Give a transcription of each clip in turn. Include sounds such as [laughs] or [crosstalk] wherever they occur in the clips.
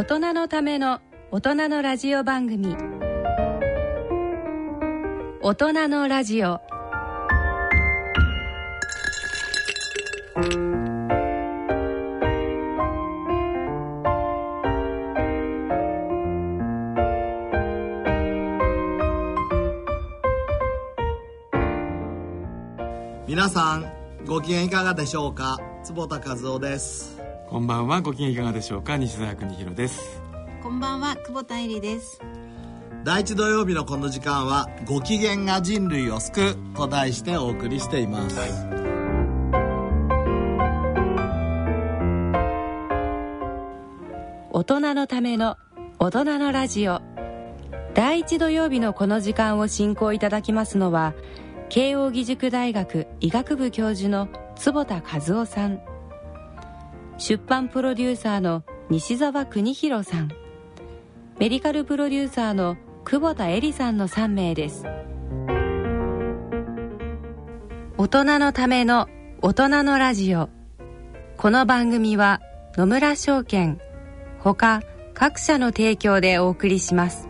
大人のための大人のラジオ番組。大人のラジオ。皆さんご機嫌いかがでしょうか？坪田和夫です。こんばんは。ご機嫌いかがでしょうか。西澤邦弘です。こんばんは久保田恵里です。第一土曜日のこの時間は「ご機嫌が人類を救う」と題してお送りしています、大人のための大人のラジオ。第一土曜日のこの時間を進行いただきますのは慶應義塾大学医学部教授の坪田和夫さん出版プロデューサーの西澤邦弘さん。メディカルプロデューサーの久保田恵里さんの3名です。大人のための大人のラジオ。この番組は野村証券ほか各社の提供でお送りします。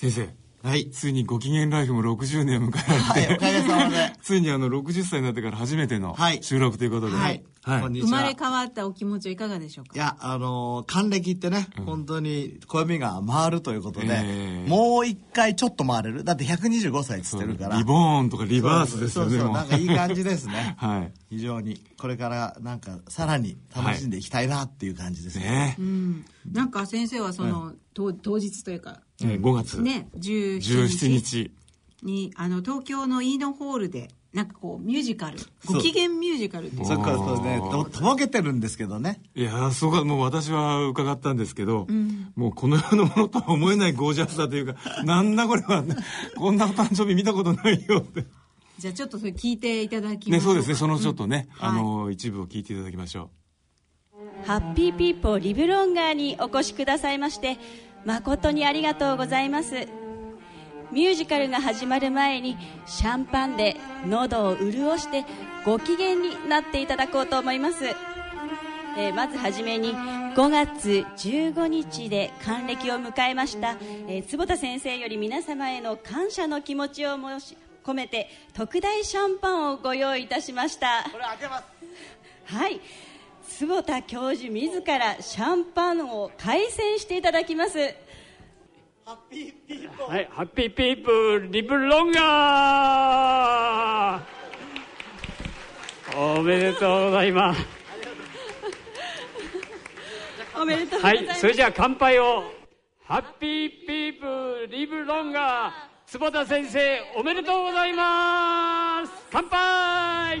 先生。はい。ついにご機嫌ライフも60年を迎えられて、はいおかげさまで。[laughs] ついにあの60歳になってから初めてのはい。収録ということで、はい。はい。こんにちは。生まれ変わったお気持ちはいかがでしょうか？いやあのー還暦ってね、本当に暦が回るということで、ええ。もう一回ちょっと回れる？だって125歳っつってるから。リボーンとかリバースですよねそうそうなんかいい感じですね。[laughs] はい。非常に。これからなんかさらに楽しんでいきたいなっていう感じですね。ね。うん。なんか先生はその、当当日というかえー5月。ね17 17日。日。にあの東京のイーノホールでなんかこうミュージカルご機嫌ミュージカルっていう。そっからそうねととぼけてるんですけどね。いやーそうかもう私は伺ったんですけど、もうこの世のものとは思えないゴージャスさというか [laughs] なんだこれはこんなお誕生日見たことないよって。じゃあちょっとそれ聞いていただきまねしょそうですねそのちょっとね、うん。あの一部を聞いていただきましょハッピーピーポーリブロンガーにお越しくださいまして誠にありがとうございます。ミュージカルが始まる前にシャンパンで喉を潤してご機嫌になっていただこうと思います、えーまずはじめに5月15日で還暦を迎えました、えー坪田先生より皆様への感謝の気持ちを申し込めて特大シャンパンをご用意いたしました。これ開けます。はい坪田教授自らシャンパンを開栓していただきます。はい、ハッピーピープルリブロンガーおめでとうございます。おめでとうございます、はい、それじゃあ乾杯を。ハッピーピープルリブロンガー坪田先生おめでとうございます。乾杯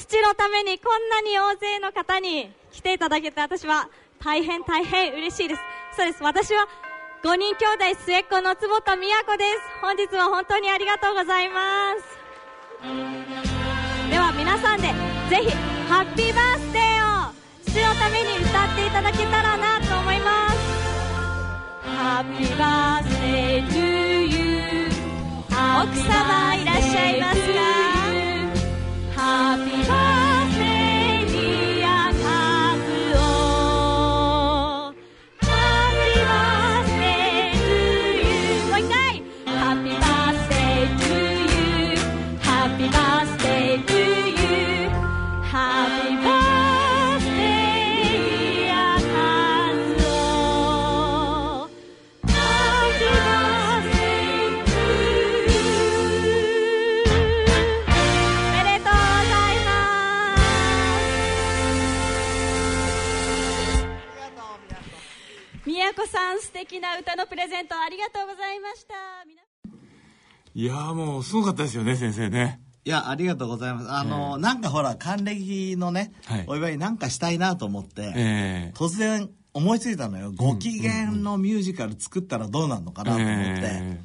父のためにこんなに大勢の方に来ていただけて私は大変大変嬉しいです。そうです。私は5人兄弟末っ子の坪田美也子です。本日は本当にありがとうございます。では皆さんでぜひハッピーバースデーを父のために歌っていただけたらなと思います。ハッピーバースデー to you 奥様いらっしゃいます敵な歌のプレゼントありがとうございました。皆いやーもうすごかったですよね先生ね。いや、ありがとうございます。あの、なんかほら、還暦のね、はい。お祝いなんかしたいなと思って、ええ。突然思いついたのよ。ご機嫌のミュージカル作ったらどうなるのかなと思って。え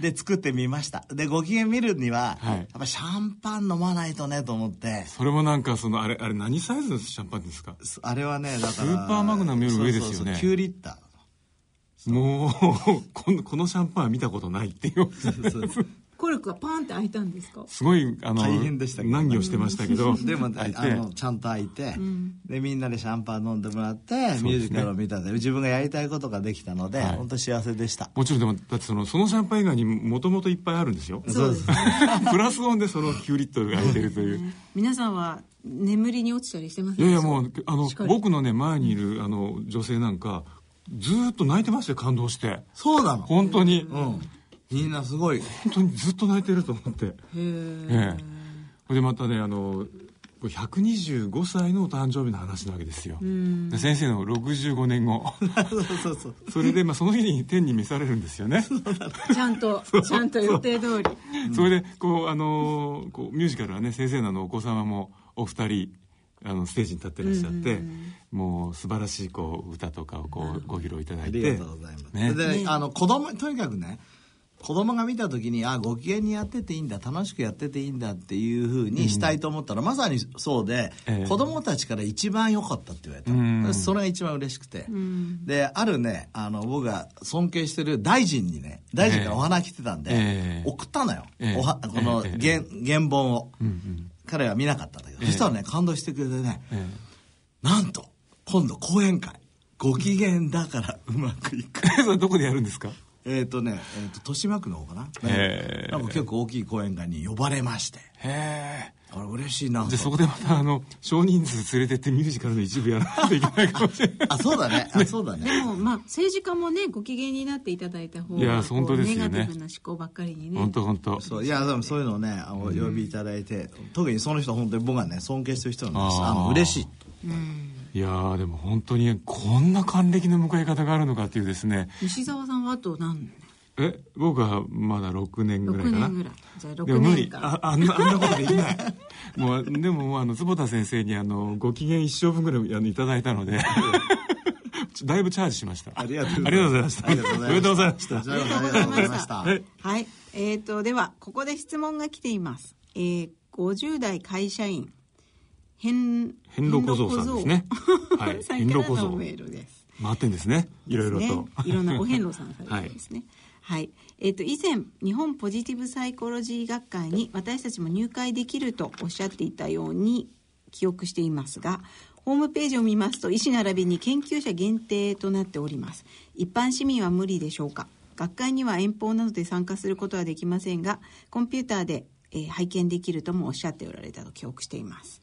で、作ってみました。で、ご機嫌見るには、はい。やっぱシャンパン飲まないとねと思って、それもなんかそのあれあれ何サイズのシャンパンですか？あれはね、だから。スーパーマグナムより上ですよね。そうそうそう9リッタもうこの [laughs] このシャンパンは見たことないっていう。コルクがパーンって開いたんですか？すごいあの大変でしたけど。難儀をしてましたけど。でも、あの、ちゃんと開いて、で、みんなでシャンパン飲んでもらって、ミュージカルを見たんで、自分がやりたいことができたので、はい。本当幸せでした。もちろんでもだってそのそのシャンパン以外にもともといっぱいあるんですよ。そうです。[laughs] プラスオンでその9リットルが空いてるという。皆さんは眠りに落ちたりしてますいやいやもうあの僕のね前にいるあの女性なんかずーっと泣いてましたよ感動して。そうなの？本当に、うん。みんなすごい。本当にずっと泣いてると思って。へええ。えでまたねあのこれ125歳のお誕生日の話なわけですよ。で先生の65年後。そうそうそう。それで、まあ、その日に天に召されるんですよね。ちゃんとちゃんと予定通り。それでこうあのーこうミュージカルはね先生のお子様もお二人あのステージに立ってらっしゃって、もう素晴らしいこう歌とかをこうご披露いただいて。ありがとうございます。ね。で、あの、子供、とにかくね、子供が見た時に、あ、ご機嫌にやってていいんだ、楽しくやってていいんだっていうふうにしたいと思ったら、まさにそうで、ええ。子供たちから一番良かったって言われた。うん。それが一番嬉しくて。で、あるね、あの、僕が尊敬してる大臣にね、大臣からお花来てたんで、ええ。送ったのよ。ええ。おはこのええ。原、原本を。うんうん彼は見なかったんだけど、ええ。そしたらね、感動してくれてね、えなんと、今度講演会。ご機嫌だからうまくいく。え [laughs] それどこでやるんですか？えっ、とね、えー、と豊島区の方かな、へーなんか結構大きい講演会に呼ばれまして。へえあれ嬉しいなとじゃあそこでまたあの少人数連れてってミュージカルの一部やらないといけないかもしれないあそうだね。[laughs] あそうだね。でもまあ政治家もねご機嫌になっていただいた方がいや本当ですよね。ネガティブな思考ばっかりにね。本当本当。そういやでもそういうのをねお呼びいただいて、特にその人本当に僕がね尊敬してる人なんです。あの嬉しい。いやーでも本当にこんな還暦の迎え方があるのかっていうですね。西澤さんはあと何え僕はまだ6年ぐらい6かな。年ぐらい。じゃあ6でも無理。ああんなあんなことできない。[laughs] もうでもあの坪田先生にあのご機嫌一生分ぐらいあのいただいたので。[laughs] だいぶチャージしました。ありがとうございましたありがとうございました。ありがとうございました。はい。はい。えー、とではここで質問が来ています、えー、50代会社員。変変路小僧さんですね。はい。変路小僧。[laughs] のメールです。回ってんですね。いろいろと、ね、いろんなお遍路さんされてるんですね。はい、はいえっ、と以前日本ポジティブサイコロジー学会に私たちも入会できるとおっしゃっていたように記憶していますが、ホームページを見ますと医師並びに研究者限定となっております。一般市民は無理でしょうか？学会には遠方などで参加することはできませんが、コンピューターで、えー拝見できるともおっしゃっておられたと記憶しています。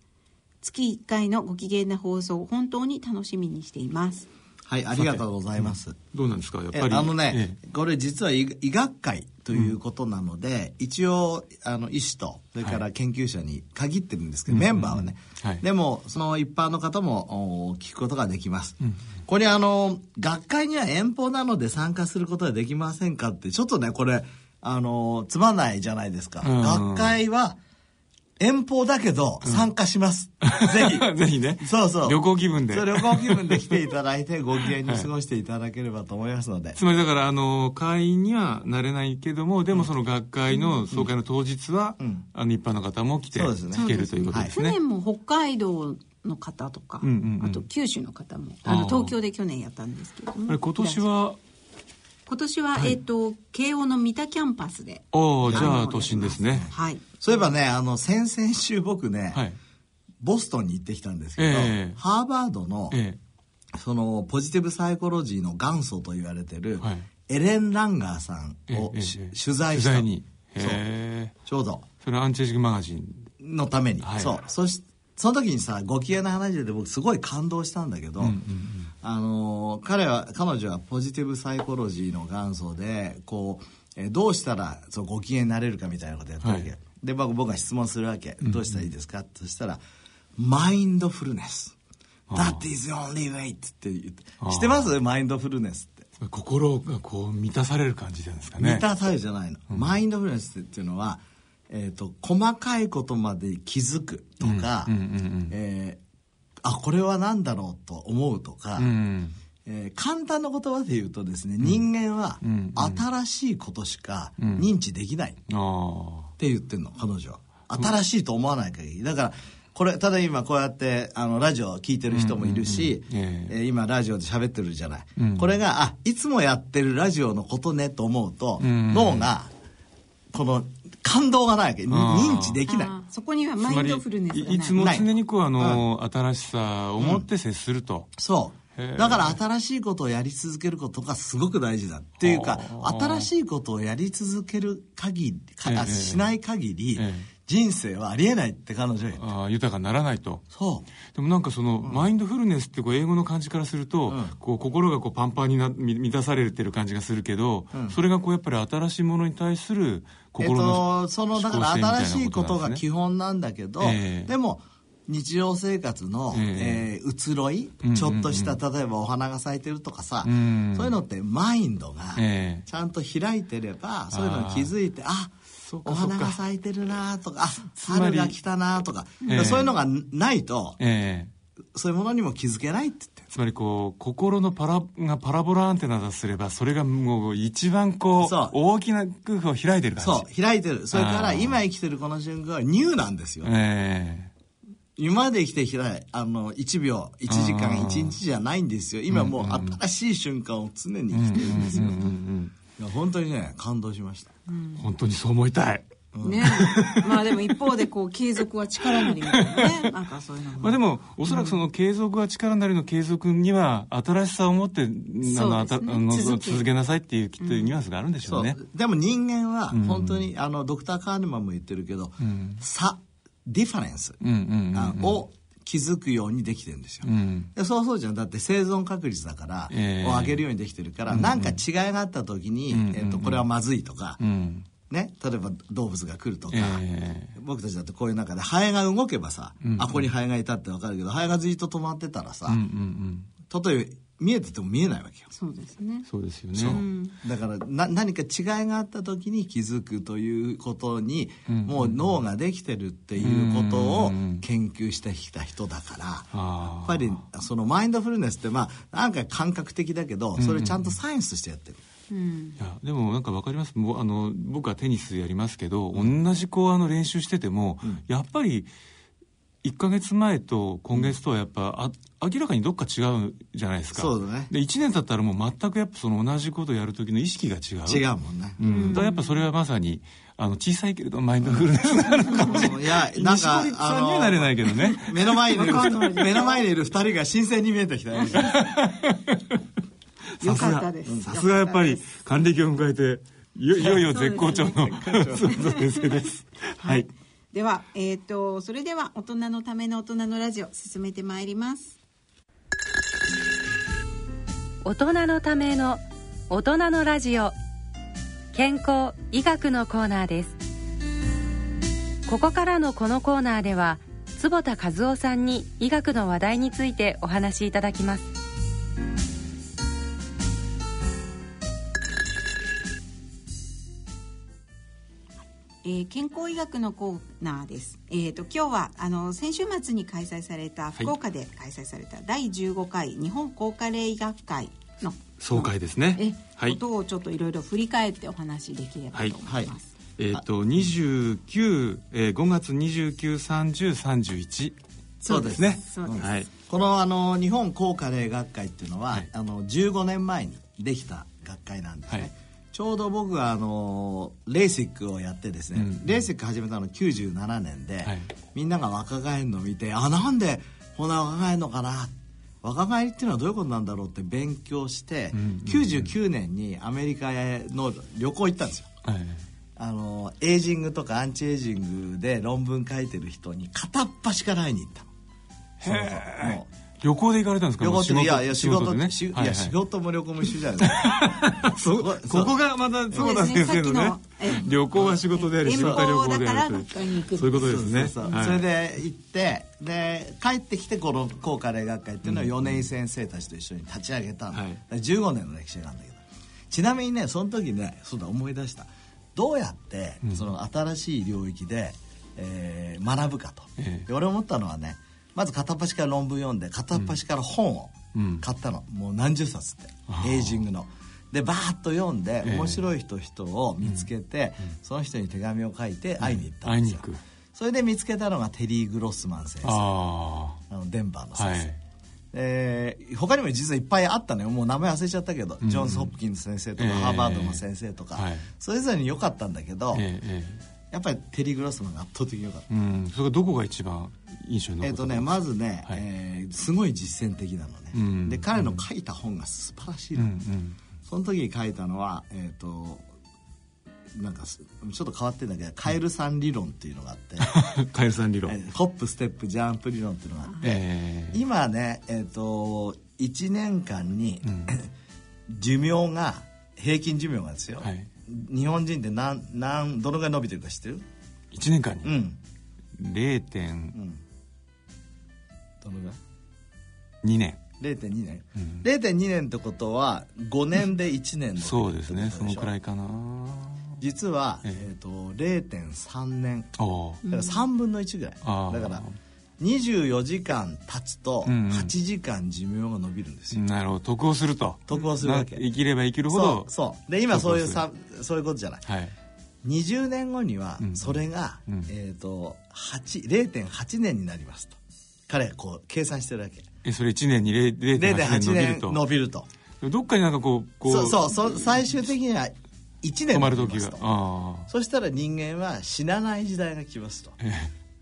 月1回のご機嫌な放送本当に楽しみにしています。はいありがとうございます、どうなんですか？やっえぱり。あのね、えこれ実は医医学会ということなので、一応あの医師とそれから研究者に限ってるんですけど、メンバーはね、はい。でもその一般の方もお聞くことができます、これあの学会には遠方なので参加することはできませんかってちょっとねこれあのつまんないじゃないですか、うん。学会は遠方だけど参加します。[laughs] ぜひ。ぜひね。そうそう。旅行気分で。そう旅行気分で来ていただいて、ご機嫌に過ごしていただければと思いますので。[laughs] つまりだから、あの、会員にはなれないけども、でもその学会の総会の当日は、あの、一般の方も来て、そうですね聞けるということです去ね。年も北海道の方とか、うんうんうんあと九州の方もあの東京で去年やったんですけれどもあれ今年は、今年は、えっ、と慶応の三田キャンパスでおーじゃあの都心ですね。はいそういえばね、あの、先々週僕ね、はい。ボストンに行ってきたんですけど、ええハーバードの、えその、ポジティブサイコロジーの元祖と言われてる、はいエレン・ランガーさんえ。を、ええしええ取材した取材に。そう。ちょうど。それはアンチエイジングマガジン。のために、はいそうそしその時にさご機嫌な話で僕すごい感動したんだけど、あのー彼は彼女はポジティブサイコロジーの元祖でこう、えーどうしたらそうご機嫌になれるかみたいなことやったわけ、はい。で僕僕が質問するわけ、どうしたらいいですか？そしたら「マインドフルネス」「That is the only way」って言って知って。ます？マインドフルネスって。心がこう満たされる感じなんですかね。満たされるじゃないの、マインドフルネスっていうのは、えー、と細かいことまで気づくとか、うんうんうんうん。えーあこれは何だろうと思うとか、うん。えー簡単な言葉で言うとですね、人間はうん。新しいことしかん。認知できないっあて言ってんの彼女は。新しいと思わない限り。だからこれただ今こうやってあのラジオを聞いてる人もいるし、うん。うん。うん。え今ラジオで喋ってるじゃない、うん。これがあいつもやってるラジオのことねと思うと、うん。脳がこの感動がないわけ。認知できない。そこにはあ。マインドフルネスがない。いいつも常にこう、あの、新しさを持って接すると。そう。へえだから新しいことをやり続けることがすごく大事だっていうかはあ新しいことをやり続ける限りしない限り、ええ。人生はありえないって彼女は言ってああ豊かにならないと。そう。でもなんかその、マインドフルネスってこう英語の漢字からすると、うん。こう心がこうパンパンになみ満たされてる感じがするけど、それがこうやっぱり新しいものに対するえっ心の、と、そのだから新しいことが基本本なんだけど、ええ。でも日常生活の、ええ。ー移ろい、うんうんうん。ちょっとした例えばお花が咲いてるとかさ、うんそういうのってマインドがええ。ちゃんと開いてれば、そういうのに気づいてあお花が咲いてるなとかあ春が来たなとか、ええ。そういうのがないとええそういうものにも気づけないって言って。つまりこう心のパラがパラボラアンテナだとすればそれがもう一番こう大きな空間を開いてる感じそう開いてる。それから今生きてるこの瞬間はニューなんですよ、え今まで生きてきたあの1秒1時間あー。1日じゃないんですよ。今もう新しい瞬間を常に生きてるんですよ、いや本当にね感動しました、うん本当にそう思いたいね。[laughs] まあでも一方でこう継続は力なりみたいなね。なんかそういうのも。まあでもおそらくその継続は力なりの継続には新しさを持って、あのあたあの続けなさいっていうきっとニュアンスがあるんでしょそううね。でも人間は本当に、あのドクター・カーネマンも言ってるけど、差ディファレンス、を気づくようにできてるんですよ、うん。でそうそうじゃん。だって生存確率だから、ええ。を上げるようにできてるから、なんか違いがあった時に、えっとこれはまずいとか、うんね、例えば動物が来るとか、え僕たちだってこういう中でハエが動けばさ、あここにハエがいたって分かるけどハエがずっと止まってたらさ、うんうんうん。例えば見えてても見えないわけよ。そうですね。そうですよね。だからな何か違いがあった時に気づくということに、もう脳ができてるっていうことを研究してきた人だから、やあっぱりそのマインドフルネスってまあなんか感覚的だけどそれちゃんとサイエンスとしてやってる、うんいやでもなんかわかります？もうあの僕はテニスやりますけど、同じこうあの練習してても、やっぱり1か月前と今月とはやっぱあ明らかにどっか違うじゃないですか。そうだね。で1年経ったらもう全くやっぱその同じことをやる時の意識が違う。違うもんね、うん、だからやっぱそれはまさにあの小さいけれどマインドフルネスなのかもしれない。いやなんか西堀さんにはなれないけどね。目の前にいる [laughs] 目の前にいる二人が新鮮に見えてきたよよかったです。さすがやっぱり還暦を迎えていよい。よ絶好調の先生です。はい。では、えっ、と、それでは大人のための大人のラジオ進めてまいります。大人のための大人のラジオ健康医学のコーナーです。ここからのこのコーナーでは坪田和夫さんに医学の話題についてお話しいただきますえー健康医学のコーナーです。えっ、と今日はあの先週末に開催された福岡で開催された第15回日本高加齢医学会の総会ですね。え、はい。ことをちょっといろいろ振り返ってお話しできればと思います。えっ、と29、えー、5月293031そうです。ね。そうです。はい。このあの日本高加齢学会っていうのは、あの15年前にできた学会なんですね、はいちょうど僕はあのレーシックをやってですね、うん。レーシック始めたの97年で、はい。みんなが若返るのを見てあなんでこんな若返るのかな？若返りっていうのはどういうことなんだろうって勉強して、うんうん99年にアメリカへの旅行行ったんですよ。はい。あのエイジングとかアンチエイジングで論文書いてる人に片っ端から会いに行ったの。そうそうもう旅行で行かれたんですか？旅行っていやいや仕事でね。しいはいはい。や仕事も旅行も一緒じゃない。[laughs] そここがまたそう。だそうですね。先生のね旅行は仕事であり仕遠事は旅行であると学会に行くそういうことですね。そうそうはい。それで行ってで帰ってきてこの高加齢学会っていうのを米井先生たちと一緒に立ち上げたの、はい。15年の歴史なんだけど。ちなみにねその時ねそうだ思い出した。どうやってその新しい領域で、えー学ぶかと、ええ。で俺思ったのはねまず片っ端から論文読んで片っ端から本をうん。買ったの、もう何十冊って。エイジングの。でバーッと読んでええ。面白い人人を見つけて、その人に手紙を書いて会いに行ったんですよ、それで見つけたのがテリー・グロスマン先生。ああのデンバーの先生、はい。えー他にも実はいっぱいあったのよ。もう名前忘れちゃったけど、うん。ジョンズ・ホプキンス先生とか、ええ。ハーバードの先生とか、はい。それぞれに良かったんだけど、あえええやっぱりテリー・グロスマンが圧倒的に良かった。えうんそれがどこが一番印象に残えっ、ったとねまずね、はい。えーすごい実践的なのね、うん。で彼の書いた本が素晴らしいうんの、うん。その時に書いたのはえっ、となんかすちょっと変わってるんだけどカエルさん理論っていうのがあって、[laughs] カエルさん理論。えーホップステップジャンプ理論っていうのがあって、ええ今ねえっ、と1年間に、うん。[laughs] 寿命が平均寿命がですよ、はい日本人って何何どのぐらい伸びてるか知ってる？1年間に？うん、0.2うん、どのぐらい？年。0.2年、うん。0.2年ってことは5年で1年のそうですね。そのくらいいかな。実は、ええ。えー、と0.3年。おだから3分の1ぐらい、だから24時間経つとうんうん。8時間寿命が伸びるんですよ、なるほど。得をすると。得をするわけ。な生きれば生きるほそどうそう。で今そういうさそういうことじゃない。はい。20年後にはうん。それが、うん。えー、と8 0.8年になりますと。彼はこう計算してるわけ。えそれ1年に0 0.8 0.8年年伸びると。伸びると。どっかになんかこうこそうそうそう最終的には1年止まる時が。そしたら人間は死なない時代が来ますと。え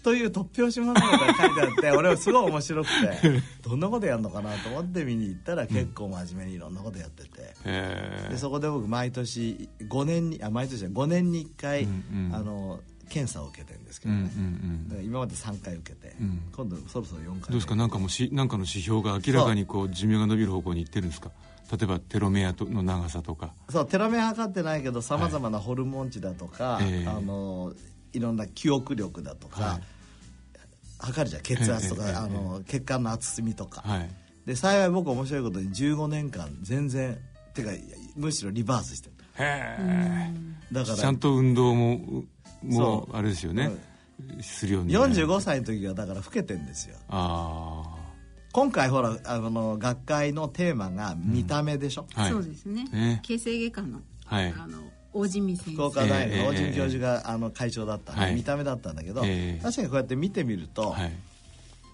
という突拍子もないことが書いてあって [laughs] 俺はすごい面白くてどんなことやるのかなと思って見に行ったら結構真面目にいろんなことやってて、えでそこで僕毎年5年にあ毎年じゃない5年に1回、うんうんあの検査を受けてるんですけうんうどね、ん。だから今まで3回受けて、うん。今度そろそろ4回どうですか？なんかもうしなんかの指標が明らかにこう寿命が伸びる方向にいってるんですか？例えばテロメアとの長さとか。そうテロメア測ってないけどさまざまなホルモン値だとか、ええ。あのいろんな記憶力だとか、はい測るじゃん血圧とか、あの血管の厚みとか、はい。で幸い僕面白いことに15年間全然てかむしろリバースしてる。へえ。だからちゃんと運動ももそう。うあれですよね。するように。45歳の時はだから老けてんですよ。あ今回ほらあの学会のテーマが見た目でしょ、あはい。そうですね。ね。形成外科の,、はい。あの大地味先福生岡大学ええの大神教授があの会長だった見た目だったんだけど、ええ。確かにこうやって見てみると、はい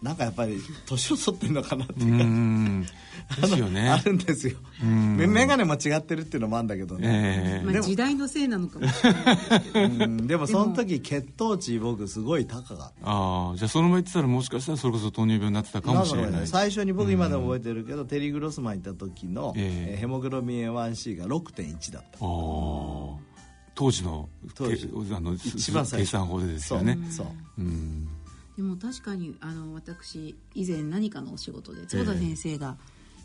なんかやっぱり年を取ってるのかなってういう。か、ん。あですよね。のあるんですよ、うん。め眼鏡も違ってるっていうのもあるんだけどね、ええ。まあ、でも時代のせいなのかもしれないですけど。[laughs] うん。でもその時血糖値僕すごい高かった。ああじゃあそのまま言ってたらもしかしたらそれこそ糖尿病になってたかもしれんない。かね最初に僕今でも覚えてるけど、テリー・グロスマン行った時の、ええ。えーヘモグロビン A1C が6.1だった。ああ。当時の当時。けあの一番最初。計算法でですよね。そう。うんでも確かにあの私以前何かのお仕事で坪田先生が、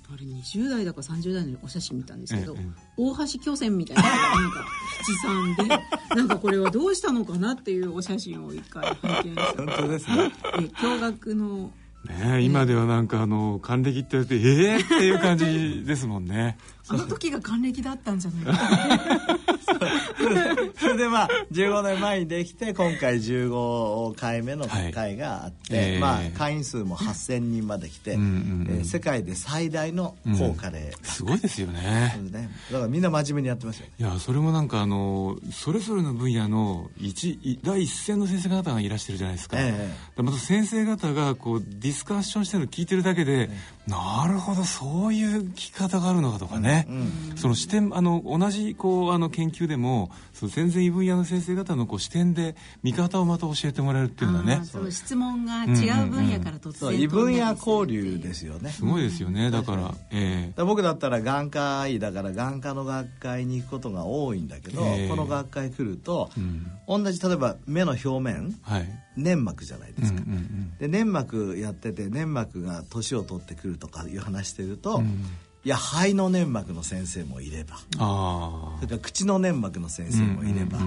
あれ20代だか30代のお写真見たんですけど、ええ大橋巨泉みたいななんか七三で [laughs] なんかこれはどうしたのかなっていうお写真を一回拝見した。本当ですね。え驚愕の。ねえ今ではなんかあの還暦って言われてええっていう感じですもんねあの時が還暦だったんじゃないか。[laughs] それでまあ15年前にできて今回15回目の会があって、はいえー。まあ会員数も8000人まで来て、うんうんうんえー世界で最大の高カレー、すごいですよね。ね。だからみんな真面目にやってますよ。いやそれもなんかあのそれぞれの分野の一い第一線の先生方がいらしてるじゃないですか,、えまた先生方がこうディスカッションしてるのを聞いてるだけで、なるほどそういう聞き方があるのかとかね、その視点あの同じこうあの研究でもその全然異分野の先生方のこう視点で見方をまた教えてもらえるっていうのはね。そう質問が違う分野から突然そう異分野交流流ですよね。すごいですよね。だから、えだから僕だったら眼科医だから眼科の学会に行くことが多いんだけど、ええ。この学会来ると、同じ例えば目の表面はい。粘膜じゃないですか、うんうんうん。で粘膜やってて粘膜が年を取ってくるとかいう話してると、うんいや肺の粘膜の先生もいれば。あそれから口の粘膜の先生もいれば、そ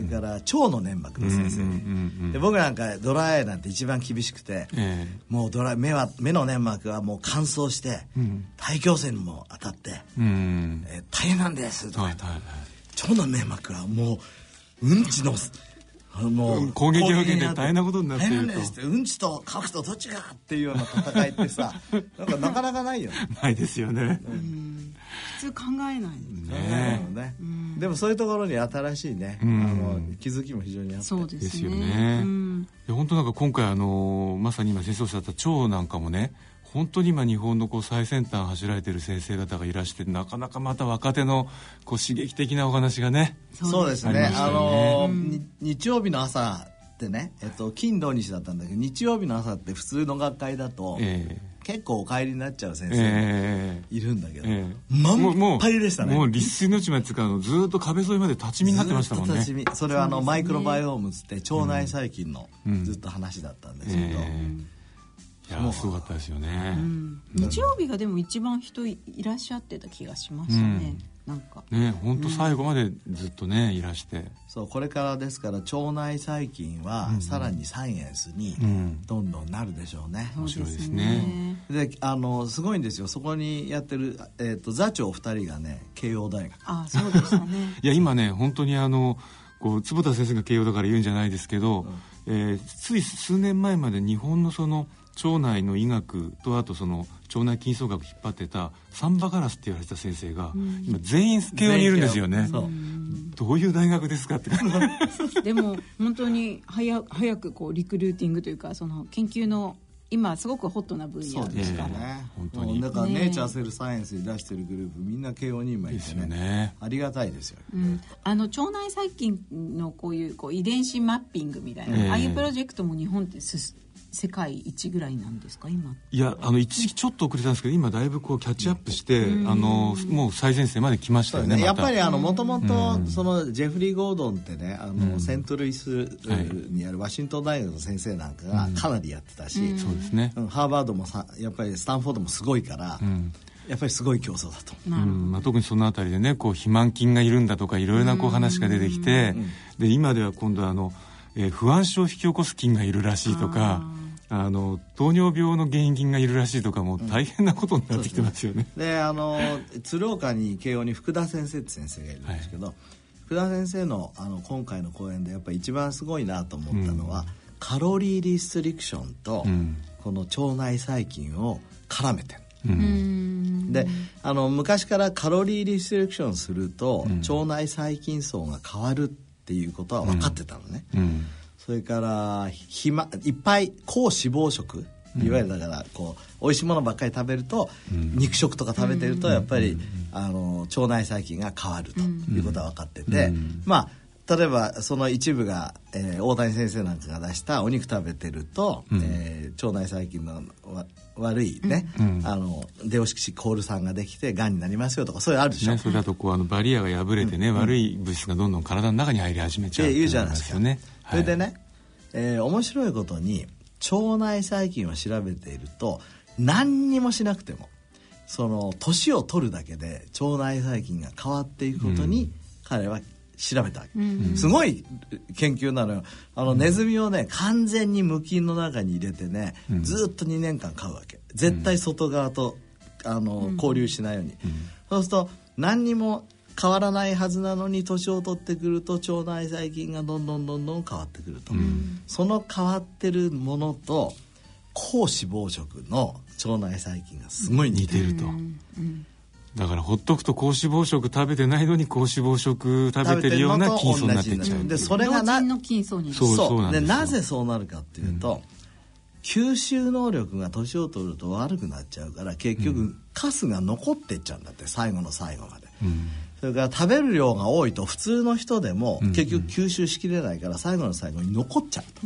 れから腸の粘膜の先生で僕なんかドライアイなんて一番厳しくて、えもうドライ目は目の粘膜はもう乾燥して、うん。大気汚染にも当たって、えうん。えー大変なんですとか、はいはいはい。腸の粘膜はもううんちのあのうん攻撃を受けて大変なことになっていると。うんちとカクとどっちがっていうような戦いってさ [laughs] なんかなかなかないよね。ないですよね、普通考えないね。ね。でもそういうところに新しいね、うん。あの気づきも非常にあってそうですねですよねうんいや本当なんか今回あのまさに今先生おっしゃった腸なんかもね本当に今日本のこう最先端走られてる先生方がいらしてなかなかまた若手のこう刺激的なお話がねそうですね。ありましたあのに日曜日の朝ってね、えっと、金土日だったんだけど日曜日の朝って普通の学会だと、え結構お帰りになっちゃう先え生いるんだけど、ええ。え満杯でしたね。もう立水の地まで使うのずっと壁沿いまで立ち見になってましたもんね。ずっと立ち見それはあの、マイクロバイオームつって腸内細菌のうん。ずっと話だったんですけど、ええいやすごかったですよね、日曜日がでも一番人いらっしゃってた気がしましたね、なんか。ね本当最後までずっとねいらして。そうこれからですから腸内細菌はさらにサイエンスにうん。どんどんなるでしょうね、面白いですね。であのすごいんですよ。そこにやってる、えー、と座長2人がね慶応大学。あそうでしたね。[laughs] いや今ね本当にあのこう坪田先生が慶応だから言うんじゃないですけど、えーつい数年前まで日本のその腸内の医学とあとその腸内筋層学を引っ張ってたサンバガラスって言われてた先生が、今全員慶応にいるんですよね。どういう大学ですかって。[laughs] でも本当に早早くこうリクルーティングというかその研究の今すごくホットな分野ですからええね本当に。だから、ね。ネイチャーセルサイエンスに出してるグループみんな慶応に今いですてね。よね。ありがたいですよ、うん、あの腸内細菌のこういうこう遺伝子マッピングみたいな、ええ。ああいうプロジェクトも日本ってす世界一ぐらいなんですか？今。いやあの一時期ちょっと遅れたんですけど今だいぶこうキャッチアップして、あのもう最前線まで来ましたよねやまったぱりあのもともとそのジェフリー・ゴードンってねあの、セントルイスはいにあるワシントン大学の先生なんかがかなりやってたし、そうですね、うん。ハーバードもさやっぱりスタンフォードもすごいから、うん。やっぱりすごい競争だと。うん。まあ、特にそのあたりでねこう肥満菌がいるんだとかいろいろなこう話が出てきてで今では今度あの、えー不安症を引き起こす菌がいるらしいとかあの糖尿病の原因菌がいるらしいとかもう大変なことになってきてますよね。であの鶴岡に慶応に福田先生って先生がいるんですけど、福田先生のあの今回の講演でやっぱり一番すごいなと思ったのは、カロリーリストリクションと、うん。この腸内細菌を絡めて。る。うん。であの昔からカロリーリストリクションすると、腸内細菌層が変わるっていうことは分かってたのね、うんそれから肥満いっぱい高脂肪食。いわゆるだからこう美味しいものばっかり食べると、肉食とか食べてるとやっぱり、あの腸内細菌が変わるということは分かってて、まあ例えばその一部が、えー大谷先生なんかが出したお肉食べてると、えー腸内細菌のわ悪いね、あのデオシキシコール酸ができてがんになりますよとかそういうのあるでしょ、ね、それだとこうあのバリアが破れてね、悪い物質がどんどん体の中に入り始めちゃうって言うじゃないですか。それでね、えー面白いことに腸内細菌を調べていると何にもしなくてもその年を取るだけで腸内細菌が変わっていくことに彼は調べたわけ、すごい研究なのよ。あのネズミをね完全に無菌の中に入れてね、ずっと2年間飼うわけ。絶対外側とあの交流しないように、そうすると何にも変わらないはずなのに年を取ってくると腸内細菌がどんどんどんどん変わってくると、その変わってるものと高脂肪食の腸内細菌がすごい似てると、だからほっとくと高脂肪食食べてないのに高脂肪食食べてるような筋層になってっちゃうでそれがなの筋層にそうそうなんでなぜそうなるかっていうと、吸収能力が年を取ると悪くなっちゃうから結局カスが残ってっちゃうんだって最後の最後まで、それから食べる量が多いと普通の人でも結局吸収しきれないから最後の最後に残っちゃうと、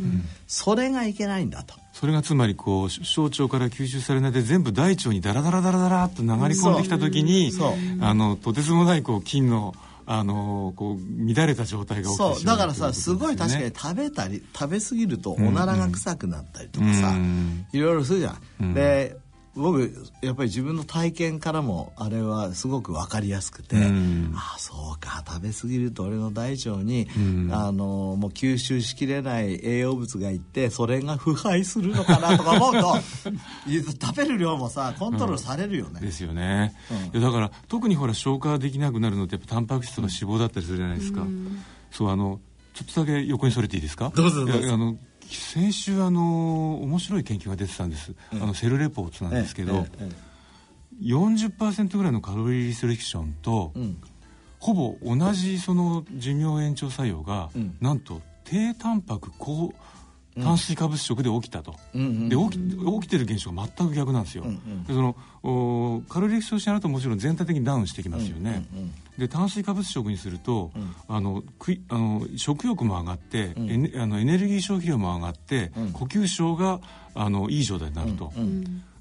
それがいけないんだと。それがつまりこう小腸から吸収されないで全部大腸にダラダラダラダラっと流れ込んできた時にあのとてつもないこう菌のあのこう乱れた状態が起きてしまうそう。だからさすごい確かにね食べたり食べ過ぎるとおならが臭くなったりとかさ、うん。いろいろするじゃん、うん。で僕やっぱり自分の体験からもあれはすごく分かりやすくて、うん。ああそうか食べ過ぎると俺の大腸に、うん。あのもう吸収しきれない栄養物がいってそれが腐敗するのかなとか思うと [laughs] 食べる量もさコントロールされるよね、ですよね、うん。いやだから特にほら消化できなくなるのってやっぱタンパク質とか脂肪だったりするじゃないですか、そうあのちょっとだけ横にそれていいですか？どうぞどうぞ。あの先週あの面白い研究が出てたんです、あのセルレポーツなんですけど、えええ40%ぐらいのカロリーリストリクションと、えうん。ほぼ同じその寿命延長作用が、うん。なんと低タンパク高炭水化物食で起きたと、うんうんで起き起きてる現象が全く逆なんですよ、うんうん。でそのおカロリーリストリクションあるともちろん全体的にダウンしてきますよね、うんうんで炭水化物食にすると,、ん。あの食いあの食欲も上がって、ん。エネあのエネルギー消費量も上がって、うん。呼吸症があのいい状態になると、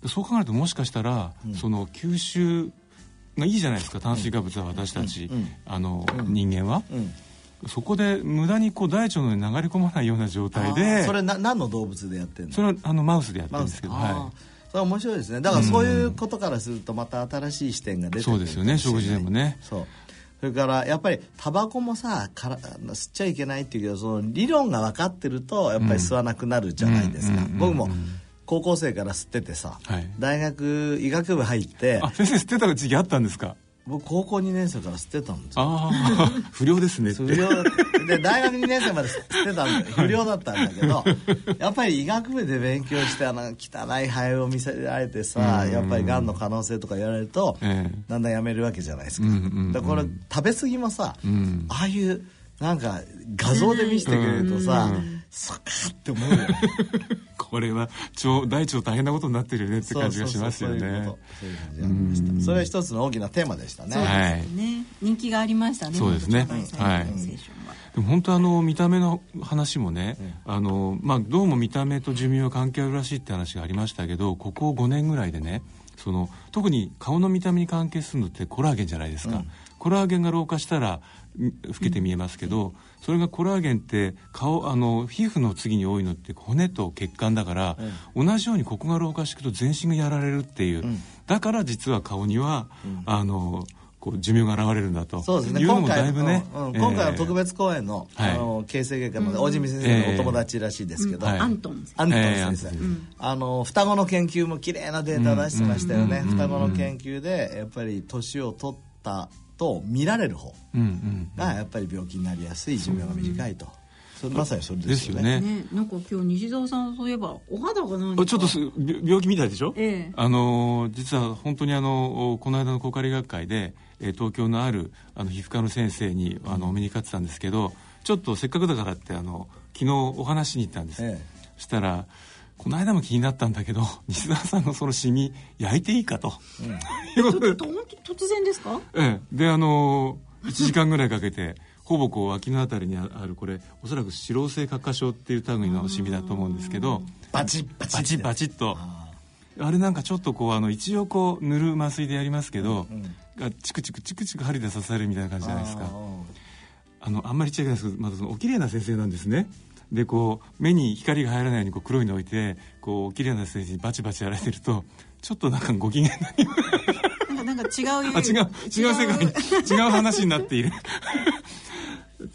そう考えるともしかしたら、その吸収がいいじゃないですか炭水化物は私たち、うん。うん。あの人間は、うん。そこで無駄にこう大腸の上に流れ込まないような状態あでーそれな何の動物でやってんの？それはあのマウスでやってるんですけど、はそれは面白いですね。だからそういうことからするとまた新しい視点が出てくるそうですよね。食事でもね。そう。それからやっぱりタバコもさから吸っちゃいけないっていうけどその理論が分かってるとやっぱり吸わなくなるじゃないですか、うん。僕も高校生から吸っててさ、はい。大学医学部入ってあ先生吸ってた時期あったんですか？僕高校2年生から吸ってたんですよ。ああ [laughs] 不良ですね不良。で大学2年生まで吸ってたんで不良だったんだけどやっぱり医学部で勉強してあの汚い肺を見せられてさうん。やっぱりがんの可能性とか言われるとええ。だんだんやめるわけじゃないですか。うん。うんうんだからこれ食べ過ぎもさうん。ああいうなんか画像で見せてくれるとさそっかって思うよね。[laughs] これは腸大腸大変なことになってるよねって感じがしますよね。それは一つの大きなテーマでしたね。そうですはい。ね、人気がありましたね。そうですね。はい。でも本当あの見た目の話もね、あのまあ、どうも見た目と寿命は関係あるらしいって話がありましたけどここ5年ぐらいでねその特に顔の見た目に関係するのってコラーゲンじゃないですか、コラーゲンが老化したらん老けて見えますけど、それがコラーゲンって顔あの皮膚の次に多いのって骨と血管だから、同じようにここが老化していくと全身がやられるっていう、だから実は顔には、あのこう寿命が現れるんだと。そうですね。いうのも今回だいぶね、うん。うん。えー今回の特別公演の,、はい。あの形成外科の大泉先生のお友達らしいですけど、はい。アントンアントンえー先生、アントンあの双子の研究も綺麗なデータ出してましたよね、うん。うん。双子の研究でやっぱり年を取ったと見られる方うんうんがやっぱり病気になりやすい寿命が短いと、まさにそれですよね。ですよね。ねなんか今日西澤さんそういえばお肌が何ちょっとすび病気みたいでしょ、ええ。あのー実は本当にあのこの間のコカリ学会で、えー東京のあるあの皮膚科の先生にあのお目にかかってたんですけどちょっとせっかくだからってあの昨日お話しに行ったんです、え。そしたらこの間も気になったんだけど [laughs] 西澤さんのそのシミ焼いていいかと、[laughs] いうことで。と本当突然ですか？ええ、であの1時間ぐらいかけてほぼこう脇のあたりにあるこれおそらく脂漏性角化症っていう類のシミだと思うんですけどバチッバチッバチッバチッと。あれなんかちょっとこうあの一応こう塗る麻酔でやりますけど、がチクチクチクチク針で刺されるみたいな感じじゃないですか。あのあんまり言っちゃいけないですけどまだそのお綺麗な先生なんですねでこう目に光が入らないようにこう黒いの置いてこうお綺麗な先生にバチバチやられてるとちょっとなんかご機嫌ななんかなんか違うあ違う違う世界に違う。話になっている。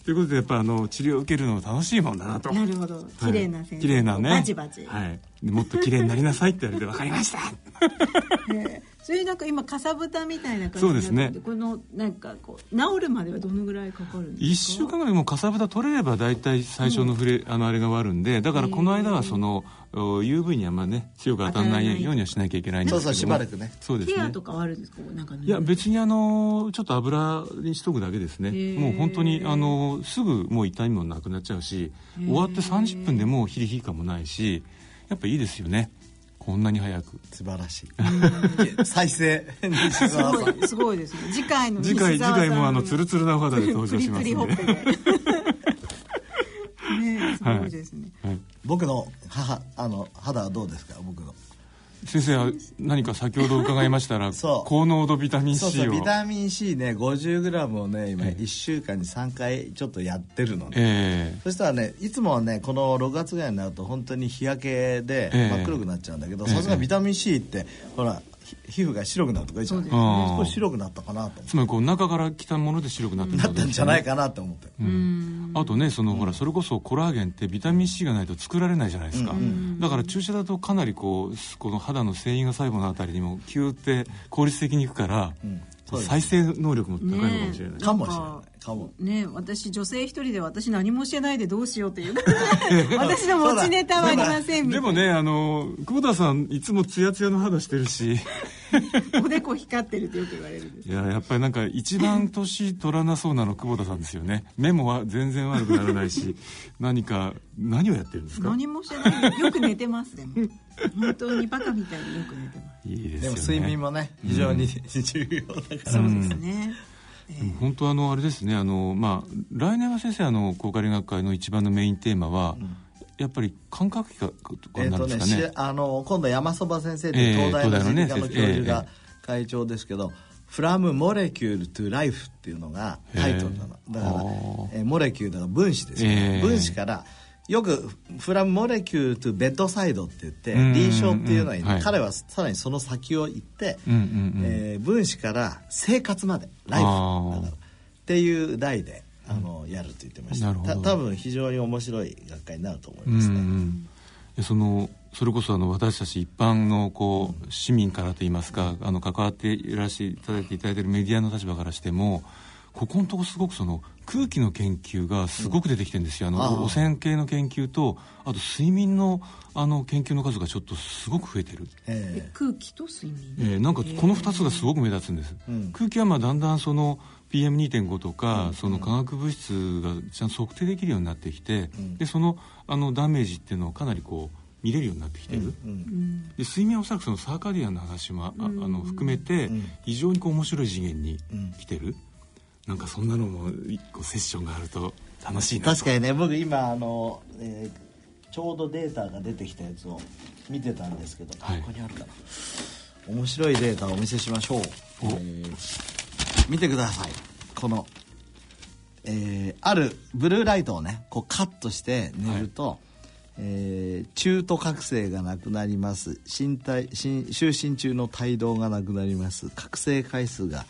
ということでやっぱあの治療を受けるの楽しいもんだなと。なるほど。綺麗な先生綺麗なね。バチバチ。はい、もっと綺麗になりなさいって言われて分かりました。ね [laughs] それなんか今かさぶたみたいな感じそうですね。このなんかこう治るまではどのぐらいかかるんですか？1週間ぐらいもうかさぶた取れれば大体最初の触れ、あのあれが終わるんでだからこの間はそのお UV にあんまね強く当たらないようにはしなきゃいけないんですけどそうそうしばらくねそうですねケアとかはあるんですか？なんかいや別にあのちょっと油にしとくだけですね。ー。もう本当にあのすぐもう痛みもなくなっちゃうし終わって30分でもうヒリヒリ感もないしやっぱいいですよねこんなに早く。素晴らしい。再生。西すごいすごいですね。次回の次回次回もあのツルツルなお肌で登場しますん [laughs] ねえすごいですね、はい。僕の母あの肌はどうですか？僕の先生は何か先ほど伺いましたら [laughs] 高濃度ビタミンそう C そうをビタミン C ね 50g をね今ええ。1週間に3回ちょっとやってるのね、ええ。そしたらねいつもはねこの6月ぐらいになると本当に日焼けでええ。真っ黒くなっちゃうんだけどええ。さすがビタミン C ってほらひ皮膚が白くなるとかいいじゃんそうですね。少し白くなったかなと思つまりこう中から来たもので白くなってなったんじゃないかかなと思って、あとねその、ほらそれこそコラーゲンってビタミン C がないと作られないじゃないですか、だから注射だとかなりこうこの肌の繊維が細胞のあたりにもキューって効率的にいくから、そうです再生能力も高いのかもしれない、かもしれない。かも。ね私女性一人で私何もしてないでどうしようっていう。[laughs] 私の持ちネタはありませんでもねあの久保田さんいつもツヤツヤの肌してるし。おでこ光ってるってよく言われるいややっぱりなんか一番年取らなそうなの久保田さんですよね。目もは全然悪くならないし。何か何をやってるんですか？何もしてない。よく寝てますでも本当にバカみたいによく寝てます。いいですでも睡眠もね非常に重要だから、そうですね、本当あのあれですね。あの、まあ、来年は先生あの高カリ学会の一番のメインテーマは、やっぱり感覚器かとかなんですかね,、しあの今度山そば先生ってええ東大の人科の教授が会長ですけど「From Molecule to Life」っていうのがタイトルなの。だからえーモレキュールが分子ですよね、ええ。分子からよく「From Molecule to Bedside」って言ってうん臨床っていうのに、はい。彼はさらにその先を行って、うんうんうん。えー分子から生活までライフ。っていう題であの、やると言ってました。た多分非常に面白い学会になると思いうんうますね、ん。でそのそれこそあの私たち一般のこう市民からといいますかあの関わっていらしていただいていただいているメディアの立場からしてもここのとこすごくその空気の研究がすごく出てきてるんですよ、あの汚染系の研究とあと睡眠のあの研究の数がちょっとすごく増えてる、え空気と睡眠。えーなんかこの2つがすごく目立つんです、うん。空気はまあだんだんその PM2.5 とか、その化学物質がちゃんと測定できるようになってきて、ん。でそのあのダメージっていうのをかなりこう見れるようになってきてる、えうん。で睡眠はおそらくそのサーカディアンの話もああの含めてうん。非常にこう面白い次元にうん。来てる、なんかそんなのも一個セッションがあると楽しいなと。確かにね僕今あの、えーちょうどデータが出てきたやつを見てたんですけど、はい。ここにあるかな。面白いデータをお見せしましょう、えー見てください。この、えーあるブルーライトをねこうカットして寝ると、えー中途覚醒がなくなります。身体身就寝中の帯同がなくなります。覚醒回数が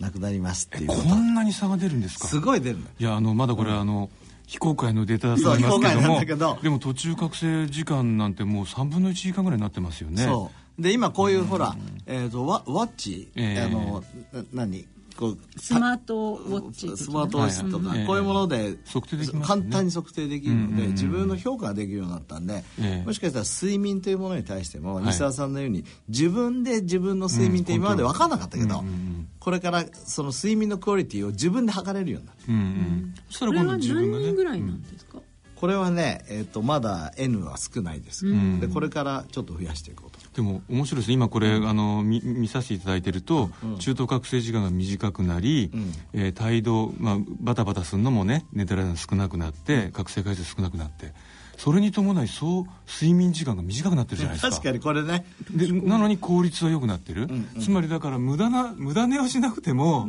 なくなりますっていうこんなに差が出るんですか？すごい出るのいやあのまだこれ、あの非公開のデータだと思いますけそう非公開なんどもだけど。でも途中覚醒時間なんてもう3分の1時間ぐらいになってますよね。そう。で今こういうほら、えー、とワワッチ、ええあのな何？こうスマートウォッチスマートウォッチとか、はいこういうもので測定できますね簡単に測定できるので、うんうんうん。自分の評価ができるようになったんで、ええ。もしかしたら睡眠というものに対しても、い。西澤さんのように自分で自分の睡眠って今まで分からなかったけど、うんこれからその睡眠のクオリティを自分で測れるようになる。うんうん。そしたら今度これは何自分がね人ぐらいなんですか、これはね、えー、とまだ N は少ないです、ん。でこれからちょっと増やしていこうと。でも面白いですね。今これ、あの見見させていただいてると、中途覚醒時間が短くなり、ん。えー帯同、まあ、バタバタするのもね寝てる間が少なくなって覚醒回数少なくなってそれに伴いそう睡眠時間が短くなってるじゃないですか。確かにこれね。でなのに効率は良くなってる、つまりだから無駄な無駄寝をしなくても